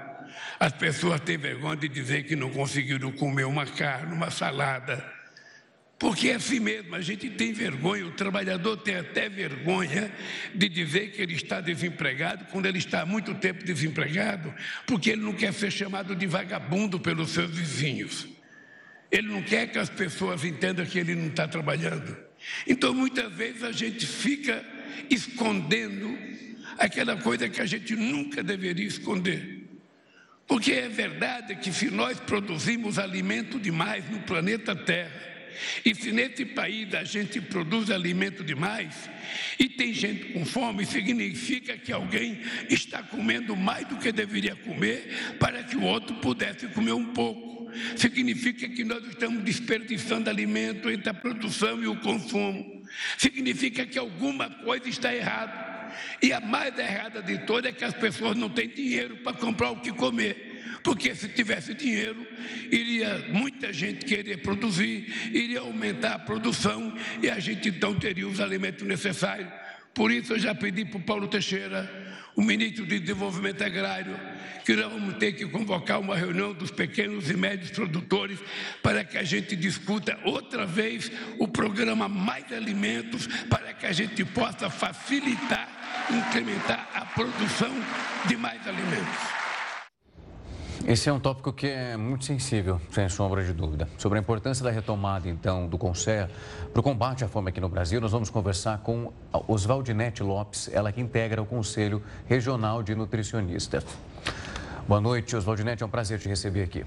As pessoas têm vergonha de dizer que não conseguiram comer uma carne, uma salada. Porque é assim mesmo, a gente tem vergonha, o trabalhador tem até vergonha de dizer que ele está desempregado quando ele está há muito tempo desempregado, porque ele não quer ser chamado de vagabundo pelos seus vizinhos. Ele não quer que as pessoas entendam que ele não está trabalhando. Então, muitas vezes a gente fica escondendo aquela coisa que a gente nunca deveria esconder. Porque é verdade que se nós produzimos alimento demais no planeta Terra, e se nesse país a gente produz alimento demais e tem gente com fome, significa que alguém está comendo mais do que deveria comer para que o outro pudesse comer um pouco. Significa que nós estamos desperdiçando alimento entre a produção e o consumo. Significa que alguma coisa está errada. E a mais errada de todas é que as pessoas não têm dinheiro para comprar o que comer. Porque se tivesse dinheiro, iria muita gente querer produzir, iria aumentar a produção e a gente então teria os alimentos necessários. Por isso eu já pedi para o Paulo Teixeira, o ministro do Desenvolvimento Agrário, que nós vamos ter que convocar uma reunião dos pequenos e médios produtores para que a gente discuta outra vez o programa Mais Alimentos, para que a gente possa facilitar, incrementar a produção de mais alimentos. Esse é um tópico que é muito sensível, sem sombra de dúvida. Sobre a importância da retomada, então, do CONSER para o combate à fome aqui no Brasil, nós vamos conversar com Oswaldinete Lopes, ela que integra o Conselho Regional de Nutricionistas. Boa noite, Oswaldinete, é um prazer te receber aqui.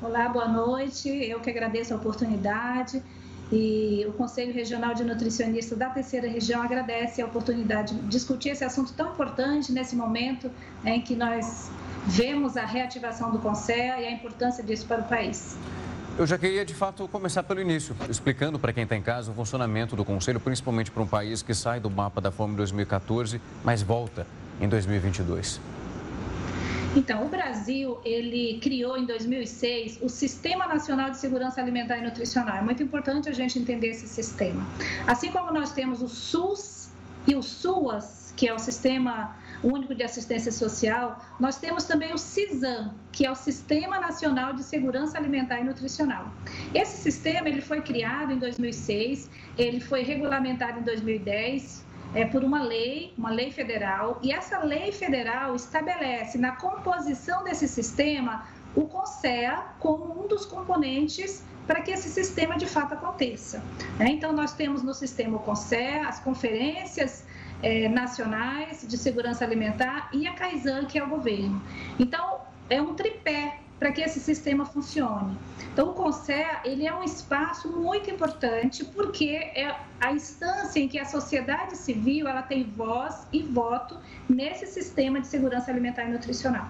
Olá, boa noite. Eu que agradeço a oportunidade. E o Conselho Regional de Nutricionistas da Terceira Região agradece a oportunidade de discutir esse assunto tão importante nesse momento em que nós vemos a reativação do CONSEA e a importância disso para o país. Eu já queria, de fato, começar pelo início, explicando para quem está em casa o funcionamento do Conselho, principalmente para um país que sai do mapa da fome em 2014, mas volta em 2022. Então, o Brasil, ele criou em 2006 o Sistema Nacional de Segurança Alimentar e Nutricional. É muito importante a gente entender esse sistema. Assim como nós temos o SUS e o SUAS, que é o Sistema Único de Assistência Social, nós temos também o CISAM, que é o Sistema Nacional de Segurança Alimentar e Nutricional. Esse sistema ele foi criado em 2006, ele foi regulamentado em 2010 é, por uma lei, uma lei federal, e essa lei federal estabelece na composição desse sistema o CONSEA como um dos componentes para que esse sistema de fato aconteça. Né? Então, nós temos no sistema o CONSEA, as conferências é, nacionais de segurança alimentar e a Kaizen, que é o governo. Então, é um tripé para que esse sistema funcione. Então, o CONSEA, ele é um espaço muito importante porque é a instância em que a sociedade civil ela tem voz e voto nesse sistema de segurança alimentar e nutricional.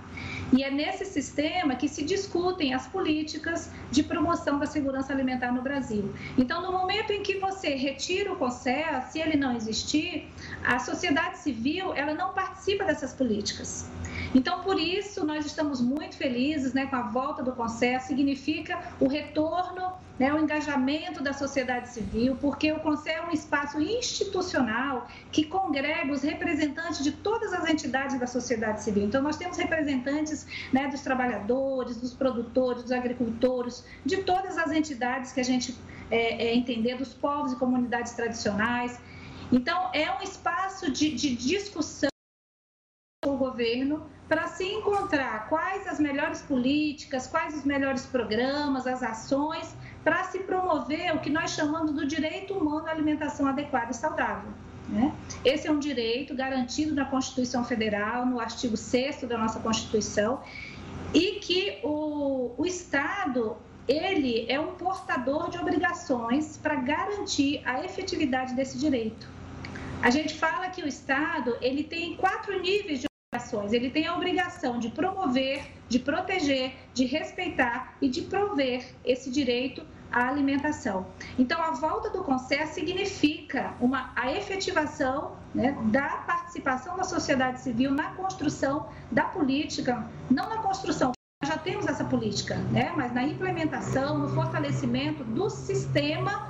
E é nesse sistema que se discutem as políticas de promoção da segurança alimentar no Brasil. Então, no momento em que você retira o CONSEA, se ele não existir, a sociedade civil ela não participa dessas políticas. Então, por isso, nós estamos muito felizes né, com a volta do CONSER, significa o retorno, né, o engajamento da sociedade civil, porque o CONSER é um espaço institucional que congrega os representantes de todas as entidades da sociedade civil. Então, nós temos representantes né, dos trabalhadores, dos produtores, dos agricultores, de todas as entidades que a gente é, é, entender, dos povos e comunidades tradicionais. Então, é um espaço de, de discussão o governo para se encontrar quais as melhores políticas, quais os melhores programas, as ações para se promover o que nós chamamos do direito humano à alimentação adequada e saudável. Né? Esse é um direito garantido na Constituição Federal, no artigo 6 da nossa Constituição, e que o, o Estado ele é um portador de obrigações para garantir a efetividade desse direito. A gente fala que o Estado ele tem quatro níveis de obrigações. Ele tem a obrigação de promover, de proteger, de respeitar e de prover esse direito à alimentação. Então, a volta do CONSER significa uma, a efetivação né, da participação da sociedade civil na construção da política, não na construção, já temos essa política, né, mas na implementação, no fortalecimento do sistema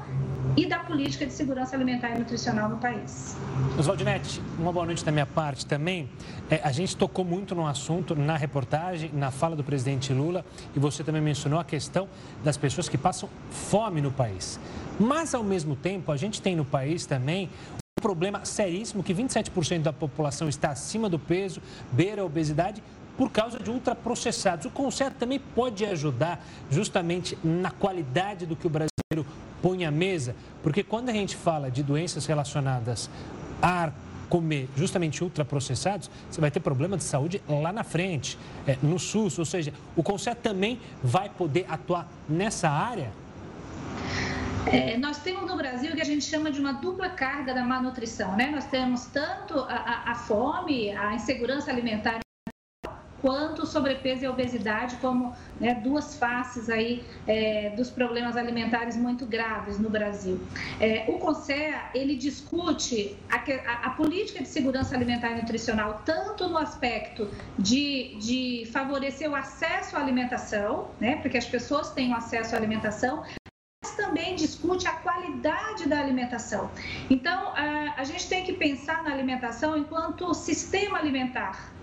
e da política de segurança alimentar e nutricional no país. Oswaldinete, uma boa noite da minha parte também. É, a gente tocou muito no assunto na reportagem, na fala do presidente Lula, e você também mencionou a questão das pessoas que passam fome no país. Mas, ao mesmo tempo, a gente tem no país também um problema seríssimo que 27% da população está acima do peso, beira a obesidade, por causa de ultraprocessados. O conceito também pode ajudar justamente na qualidade do que o brasileiro põe à mesa, porque quando a gente fala de doenças relacionadas a comer justamente ultraprocessados, você vai ter problema de saúde lá na frente, é, no SUS, ou seja, o Conselho também vai poder atuar nessa área? É, nós temos no Brasil o que a gente chama de uma dupla carga da malnutrição, né? Nós temos tanto a, a, a fome, a insegurança alimentar quanto sobrepeso e obesidade como né, duas faces aí é, dos problemas alimentares muito graves no Brasil. É, o CONSEA, ele discute a, a, a, política de segurança alimentar e nutricional tanto no aspecto de, de favorecer o acesso à alimentação, né, porque as pessoas tenham acesso à alimentação, mas também discute a qualidade da alimentação. Então, a gente tem que pensar na alimentação enquanto sistema alimentar.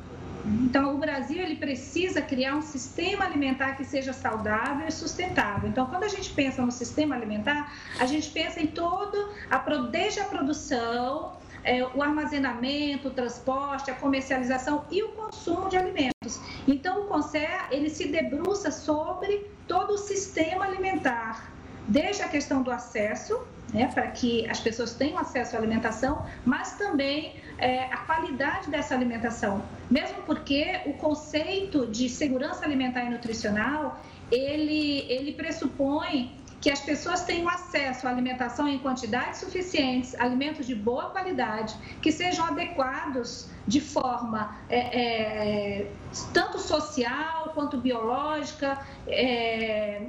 Então, o Brasil ele precisa criar um sistema alimentar que seja saudável e sustentável. Então, quando a gente pensa no sistema alimentar, a gente pensa em todo, a, desde a produção, é, o armazenamento, o transporte, a comercialização e o consumo de alimentos. Então, o CONSER ele se debruça sobre todo o sistema alimentar, desde a questão do acesso, né, para que as pessoas tenham acesso à alimentação, mas também é, a qualidade dessa alimentação. Mesmo porque o conceito de segurança alimentar e nutricional, ele, ele pressupõe que as pessoas tenham acesso à alimentação em quantidades suficientes, alimentos de boa qualidade, que sejam adequados de forma é, é, tanto social quanto biológica, é,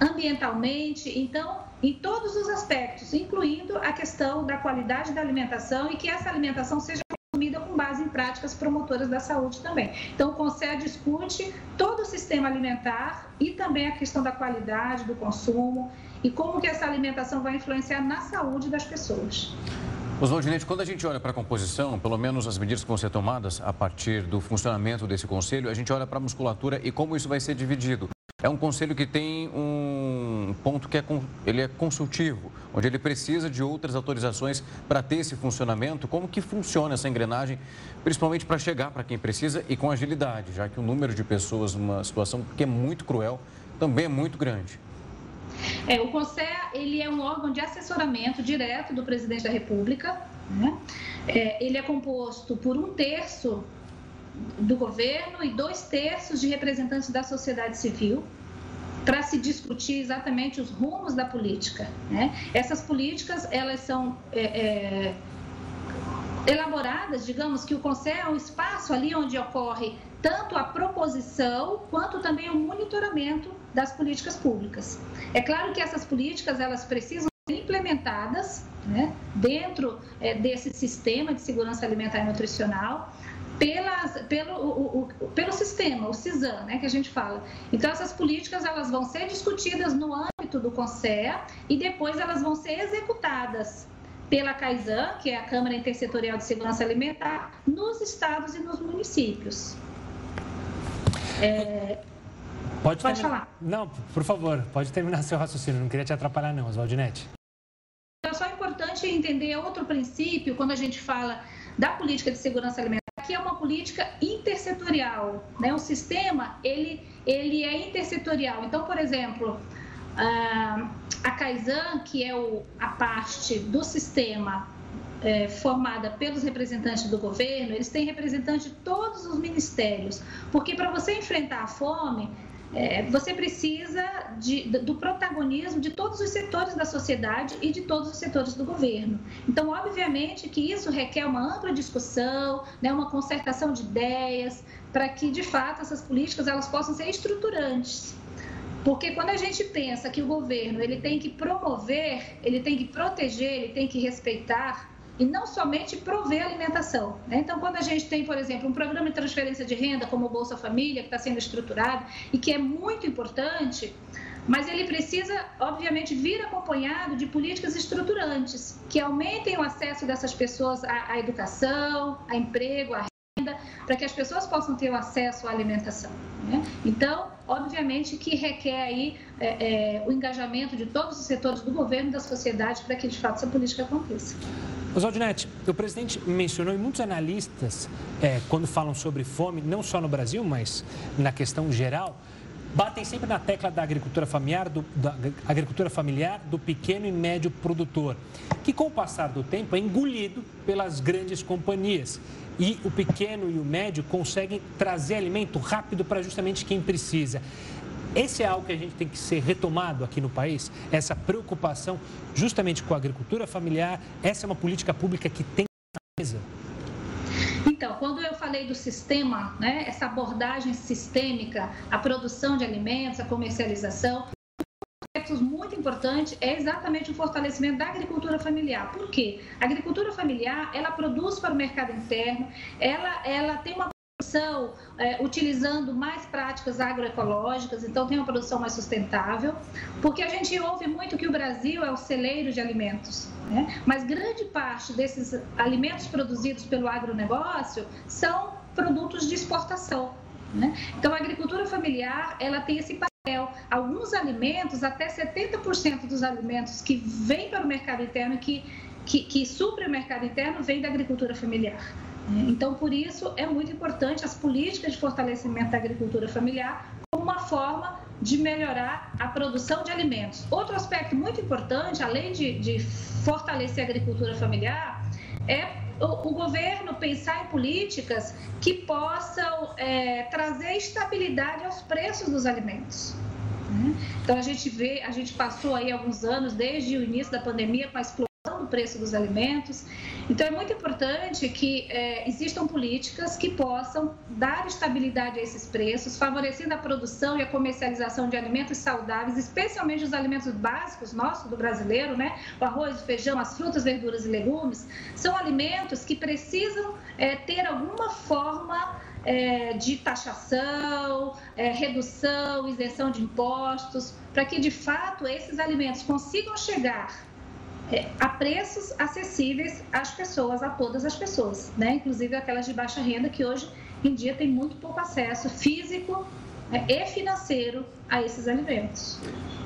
ambientalmente. Então, em todos os aspectos, incluindo a questão da qualidade da alimentação e que essa alimentação seja consumida com base em práticas promotoras da saúde também. Então, o Conselho discute todo o sistema alimentar e também a questão da qualidade do consumo e como que essa alimentação vai influenciar na saúde das pessoas. Oswaldinete, quando a gente olha para a composição, pelo menos as medidas que vão ser tomadas a partir do funcionamento desse conselho, a gente olha para a musculatura e como isso vai ser dividido. É um conselho que tem um ponto que é, ele é consultivo, onde ele precisa de outras autorizações para ter esse funcionamento. Como que funciona essa engrenagem, principalmente para chegar para quem precisa e com agilidade, já que o número de pessoas numa situação que é muito cruel também é muito grande. É, o CONSEA ele é um órgão de assessoramento direto do presidente da República. Né? É, ele é composto por um terço do governo e dois terços de representantes da sociedade civil para se discutir exatamente os rumos da política. Né? Essas políticas elas são é, é, elaboradas, digamos que o Conselho é um espaço ali onde ocorre tanto a proposição quanto também o monitoramento das políticas públicas. É claro que essas políticas elas precisam ser implementadas né, dentro é, desse sistema de segurança alimentar e nutricional pelas, pelo, o, o, pelo sistema, o CISAM, né, que a gente fala. Então, essas políticas elas vão ser discutidas no âmbito do CONSEA e depois elas vão ser executadas pela CAISAN, que é a Câmara Intersetorial de Segurança Alimentar, nos estados e nos municípios. É... Pode, pode falar. Não, por favor, pode terminar seu raciocínio. Não queria te atrapalhar, não, Oswaldinete. Então, é só importante entender outro princípio quando a gente fala da política de segurança alimentar que é uma política intersetorial, né? O sistema ele ele é intersetorial. Então, por exemplo, a Kaizen, que é o, a parte do sistema é, formada pelos representantes do governo, eles têm representantes de todos os ministérios, porque para você enfrentar a fome, é, você precisa de, do protagonismo de todos os setores da sociedade e de todos os setores do governo. Então, obviamente que isso requer uma ampla discussão, né, uma concertação de ideias, para que, de fato, essas políticas elas possam ser estruturantes. Porque quando a gente pensa que o governo ele tem que promover, ele tem que proteger, ele tem que respeitar e não somente prover alimentação. Né? Então, quando a gente tem, por exemplo, um programa de transferência de renda como o Bolsa Família, que está sendo estruturado e que é muito importante, mas ele precisa, obviamente, vir acompanhado de políticas estruturantes que aumentem o acesso dessas pessoas à, à educação, a emprego, à renda, para que as pessoas possam ter o acesso à alimentação. Né? Então, obviamente que requer aí é, é, o engajamento de todos os setores do governo e da sociedade para que, de fato, essa política aconteça. Oswaldinete, o presidente mencionou e muitos analistas, é, quando falam sobre fome, não só no Brasil, mas na questão geral, batem sempre na tecla da agricultura familiar, do, da agricultura familiar, do pequeno e médio produtor, que com o passar do tempo é engolido pelas grandes companhias. E o pequeno e o médio conseguem trazer alimento rápido para justamente quem precisa. Esse é algo que a gente tem que ser retomado aqui no país, essa preocupação justamente com a agricultura familiar. Essa é uma política pública que tem na mesa. Então, quando eu falei do sistema, né, essa abordagem sistêmica, a produção de alimentos, a comercialização, muito importantes é exatamente o fortalecimento da agricultura familiar. Por quê? A agricultura familiar, ela produz para o mercado interno, ela, ela tem uma produção é, utilizando mais práticas agroecológicas, então tem uma produção mais sustentável, porque a gente ouve muito que o Brasil é o celeiro de alimentos, né? mas grande parte desses alimentos produzidos pelo agronegócio são produtos de exportação. Né? Então, a agricultura familiar ela tem esse papel. Alguns alimentos, até 70% dos alimentos que vêm para o mercado interno, que, que, que supre o mercado interno, vem da agricultura familiar. Então, por isso, é muito importante as políticas de fortalecimento da agricultura familiar como uma forma de melhorar a produção de alimentos. Outro aspecto muito importante, além de, de fortalecer a agricultura familiar, é o, o, governo pensar em políticas que possam é, trazer estabilidade aos preços dos alimentos. Né? Então a gente vê, a gente passou aí alguns anos desde o início da pandemia com a explosão do preço dos alimentos. Então, é muito importante que é, existam políticas que possam dar estabilidade a esses preços, favorecendo a produção e a comercialização de alimentos saudáveis, especialmente os alimentos básicos nossos, do brasileiro, né? O arroz, o feijão, as frutas, verduras e legumes, são alimentos que precisam é, ter alguma forma é, de taxação, é, redução, isenção de impostos, para que de fato esses alimentos consigam chegar é, a preços acessíveis às pessoas, a todas as pessoas, né? inclusive aquelas de baixa renda que hoje em dia têm muito pouco acesso físico né, e financeiro a esses alimentos.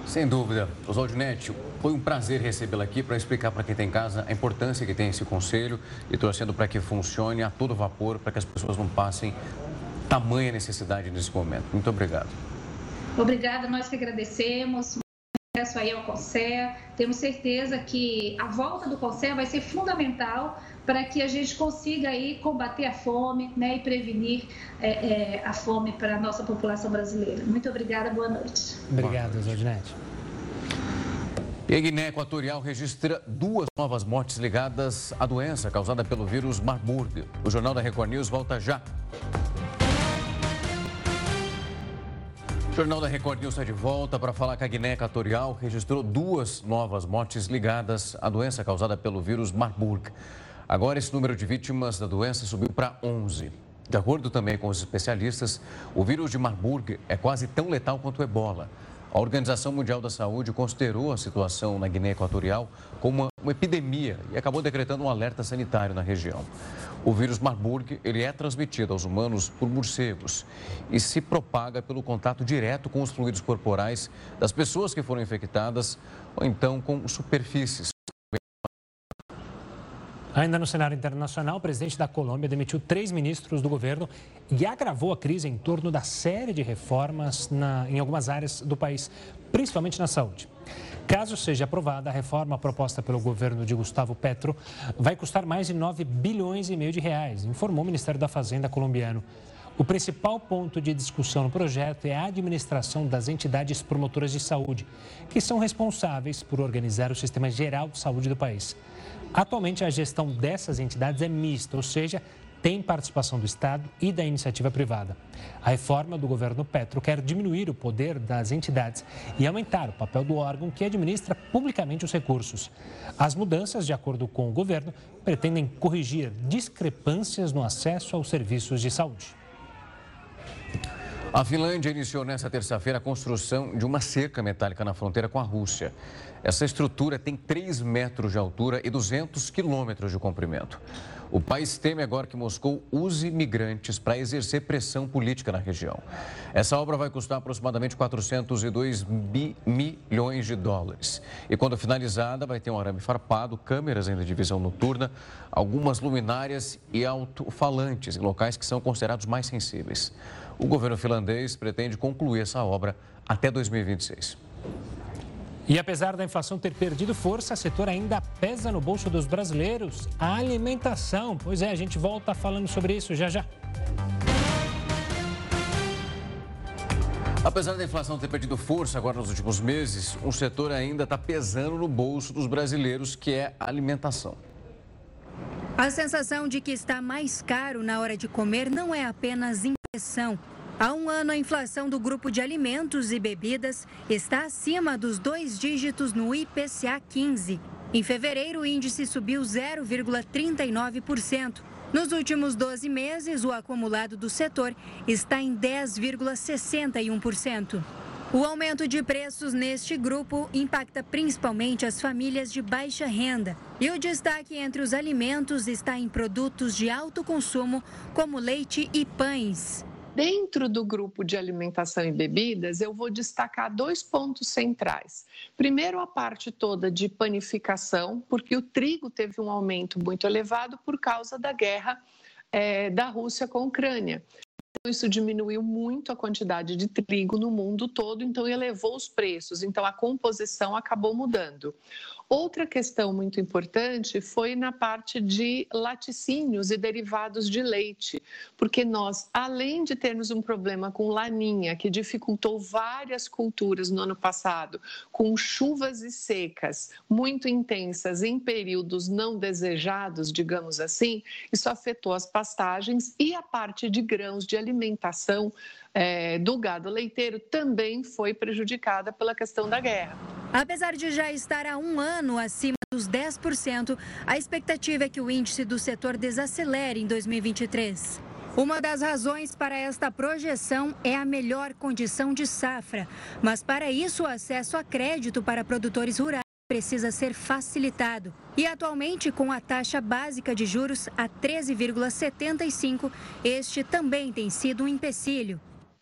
Sem dúvida. Oswaldo Neto, foi um prazer recebê-la aqui para explicar para quem tem em casa a importância que tem esse conselho e torcendo para que funcione a todo vapor, para que as pessoas não passem tamanha necessidade nesse momento. Muito obrigado. Obrigada, nós que agradecemos acesso aí ao CONSER. Temos certeza que a volta do CONSER vai ser fundamental para que a gente consiga aí combater a fome né, e prevenir é, é, a fome para a nossa população brasileira. Muito obrigada, boa noite. Obrigado, Zodinete. E a Guiné Equatorial registra duas novas mortes ligadas à doença causada pelo vírus Marburg. O Jornal da Record News volta já. O Jornal da Record News está de volta para falar que a Guiné Equatorial registrou duas novas mortes ligadas à doença causada pelo vírus Marburg. Agora, esse número de vítimas da doença subiu para 11. De acordo também com os especialistas, o vírus de Marburg é quase tão letal quanto o ebola. A Organização Mundial da Saúde considerou a situação na Guiné Equatorial como uma, uma epidemia e acabou decretando um alerta sanitário na região. O vírus Marburg ele é transmitido aos humanos por morcegos e se propaga pelo contato direto com os fluidos corporais das pessoas que foram infectadas ou então com superfícies. Ainda no cenário internacional, o presidente da Colômbia demitiu três ministros do governo e agravou a crise em torno da série de reformas na, em algumas áreas do país, principalmente na saúde. Caso seja aprovada, a reforma proposta pelo governo de Gustavo Petro vai custar mais de 9 bilhões e meio de reais, informou o Ministério da Fazenda colombiano. O principal ponto de discussão no projeto é a administração das entidades promotoras de saúde, que são responsáveis por organizar o sistema geral de saúde do país. Atualmente, a gestão dessas entidades é mista, ou seja, tem participação do Estado e da iniciativa privada. A reforma do governo Petro quer diminuir o poder das entidades e aumentar o papel do órgão que administra publicamente os recursos. As mudanças, de acordo com o governo, pretendem corrigir discrepâncias no acesso aos serviços de saúde. A Finlândia iniciou nesta terça-feira a construção de uma cerca metálica na fronteira com a Rússia. Essa estrutura tem 3 metros de altura e 200 quilômetros de comprimento. O país teme agora que Moscou use migrantes para exercer pressão política na região. Essa obra vai custar aproximadamente 402 milhões de dólares. E quando finalizada, vai ter um arame farpado, câmeras em divisão noturna, algumas luminárias e alto-falantes em locais que são considerados mais sensíveis. O governo finlandês pretende concluir essa obra até 2026. E apesar da inflação ter perdido força, o setor ainda pesa no bolso dos brasileiros. A alimentação. Pois é, a gente volta falando sobre isso já já. Apesar da inflação ter perdido força agora nos últimos meses, um setor ainda está pesando no bolso dos brasileiros, que é a alimentação. A sensação de que está mais caro na hora de comer não é apenas impressão. Há um ano, a inflação do grupo de alimentos e bebidas está acima dos dois dígitos no IPCA 15. Em fevereiro, o índice subiu 0,39%. Nos últimos 12 meses, o acumulado do setor está em 10,61%. O aumento de preços neste grupo impacta principalmente as famílias de baixa renda. E o destaque entre os alimentos está em produtos de alto consumo, como leite e pães. Dentro do grupo de alimentação e bebidas, eu vou destacar dois pontos centrais. Primeiro, a parte toda de panificação, porque o trigo teve um aumento muito elevado por causa da guerra é, da Rússia com a Ucrânia. Então, isso diminuiu muito a quantidade de trigo no mundo todo, então elevou os preços. Então, a composição acabou mudando. Outra questão muito importante foi na parte de laticínios e derivados de leite, porque nós, além de termos um problema com laninha, que dificultou várias culturas no ano passado, com chuvas e secas muito intensas em períodos não desejados, digamos assim, isso afetou as pastagens e a parte de grãos de alimentação é, do gado leiteiro também foi prejudicada pela questão da guerra. Apesar de já estar há um ano acima dos 10%, a expectativa é que o índice do setor desacelere em 2023. Uma das razões para esta projeção é a melhor condição de safra, mas para isso o acesso a crédito para produtores rurais precisa ser facilitado. E atualmente, com a taxa básica de juros a 13,75, este também tem sido um empecilho.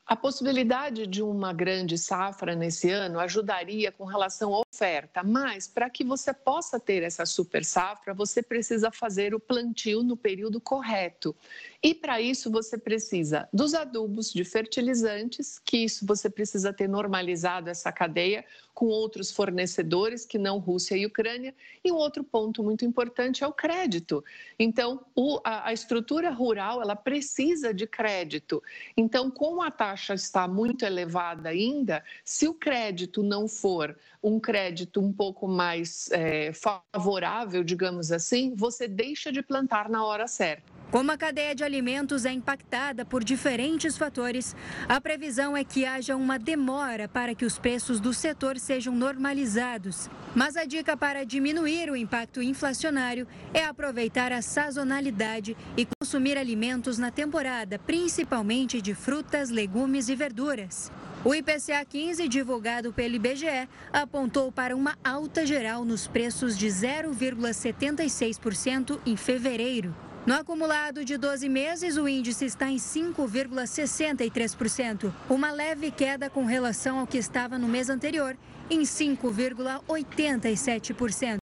A possibilidade de uma grande safra nesse ano ajudaria com relação à oferta, mas para que você possa ter essa super safra, você precisa fazer o plantio no período correto. E para isso você precisa dos adubos, de fertilizantes, que isso você precisa ter normalizado essa cadeia com outros fornecedores que não Rússia e Ucrânia. E um outro ponto muito importante é o crédito. Então, o, a, a estrutura rural ela precisa de crédito. Então, como a taxa está muito elevada ainda, se o crédito não for um crédito um pouco mais é, favorável, digamos assim, você deixa de plantar na hora certa. Como a cadeia de alimentos é impactada por diferentes fatores, a previsão é que haja uma demora para que os preços do setor sejam normalizados. Mas a dica para diminuir o impacto inflacionário é aproveitar a sazonalidade e consumir alimentos na temporada, principalmente de frutas, legumes e verduras. O IPCA 15, divulgado pelo IBGE, apontou para uma alta geral nos preços de 0,76% em fevereiro. No acumulado de 12 meses, o índice está em 5,63%, uma leve queda com relação ao que estava no mês anterior, em 5,87%.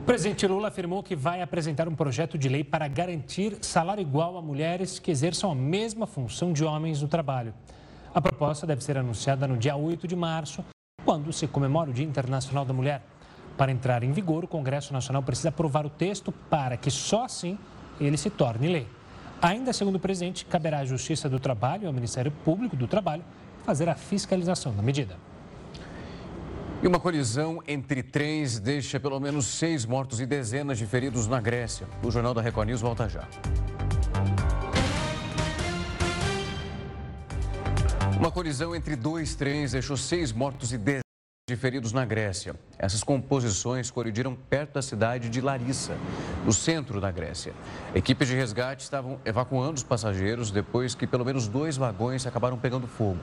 O presidente Lula afirmou que vai apresentar um projeto de lei para garantir salário igual a mulheres que exerçam a mesma função de homens no trabalho. A proposta deve ser anunciada no dia 8 de março, quando se comemora o Dia Internacional da Mulher. Para entrar em vigor, o Congresso Nacional precisa aprovar o texto para que só assim ele se torne lei. Ainda segundo o presidente, caberá à Justiça do Trabalho e ao Ministério Público do Trabalho fazer a fiscalização da medida. E uma colisão entre trens deixa pelo menos seis mortos e dezenas de feridos na Grécia. O Jornal da Record News volta já. Uma colisão entre dois trens deixou seis mortos e dezenas de feridos na Grécia. Essas composições colidiram perto da cidade de Larissa, no centro da Grécia. Equipes de resgate estavam evacuando os passageiros depois que pelo menos dois vagões acabaram pegando fogo.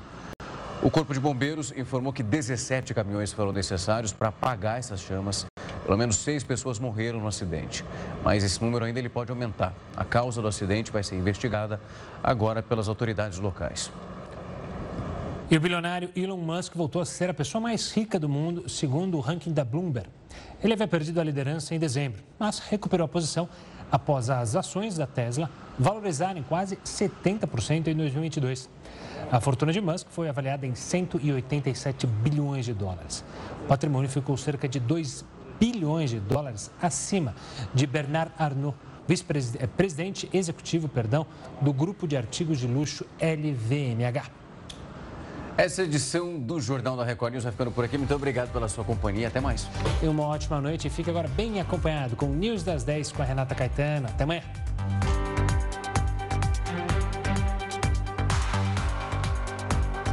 O Corpo de Bombeiros informou que 17 caminhões foram necessários para apagar essas chamas. Pelo menos seis pessoas morreram no acidente, mas esse número ainda ele pode aumentar. A causa do acidente vai ser investigada agora pelas autoridades locais. E o bilionário Elon Musk voltou a ser a pessoa mais rica do mundo, segundo o ranking da Bloomberg. Ele havia perdido a liderança em dezembro, mas recuperou a posição após as ações da Tesla valorizarem quase 70% em 2022. A fortuna de Musk foi avaliada em 187 bilhões de dólares. O patrimônio ficou cerca de 2 bilhões de dólares acima de Bernard Arnault, vice-presidente executivo perdão, do grupo de artigos de luxo LVMH. Essa edição do Jornal da Record News vai ficando por aqui. Muito obrigado pela sua companhia. Até mais. E uma ótima noite. Fique agora bem acompanhado com o News das 10 com a Renata Caetano. Até amanhã.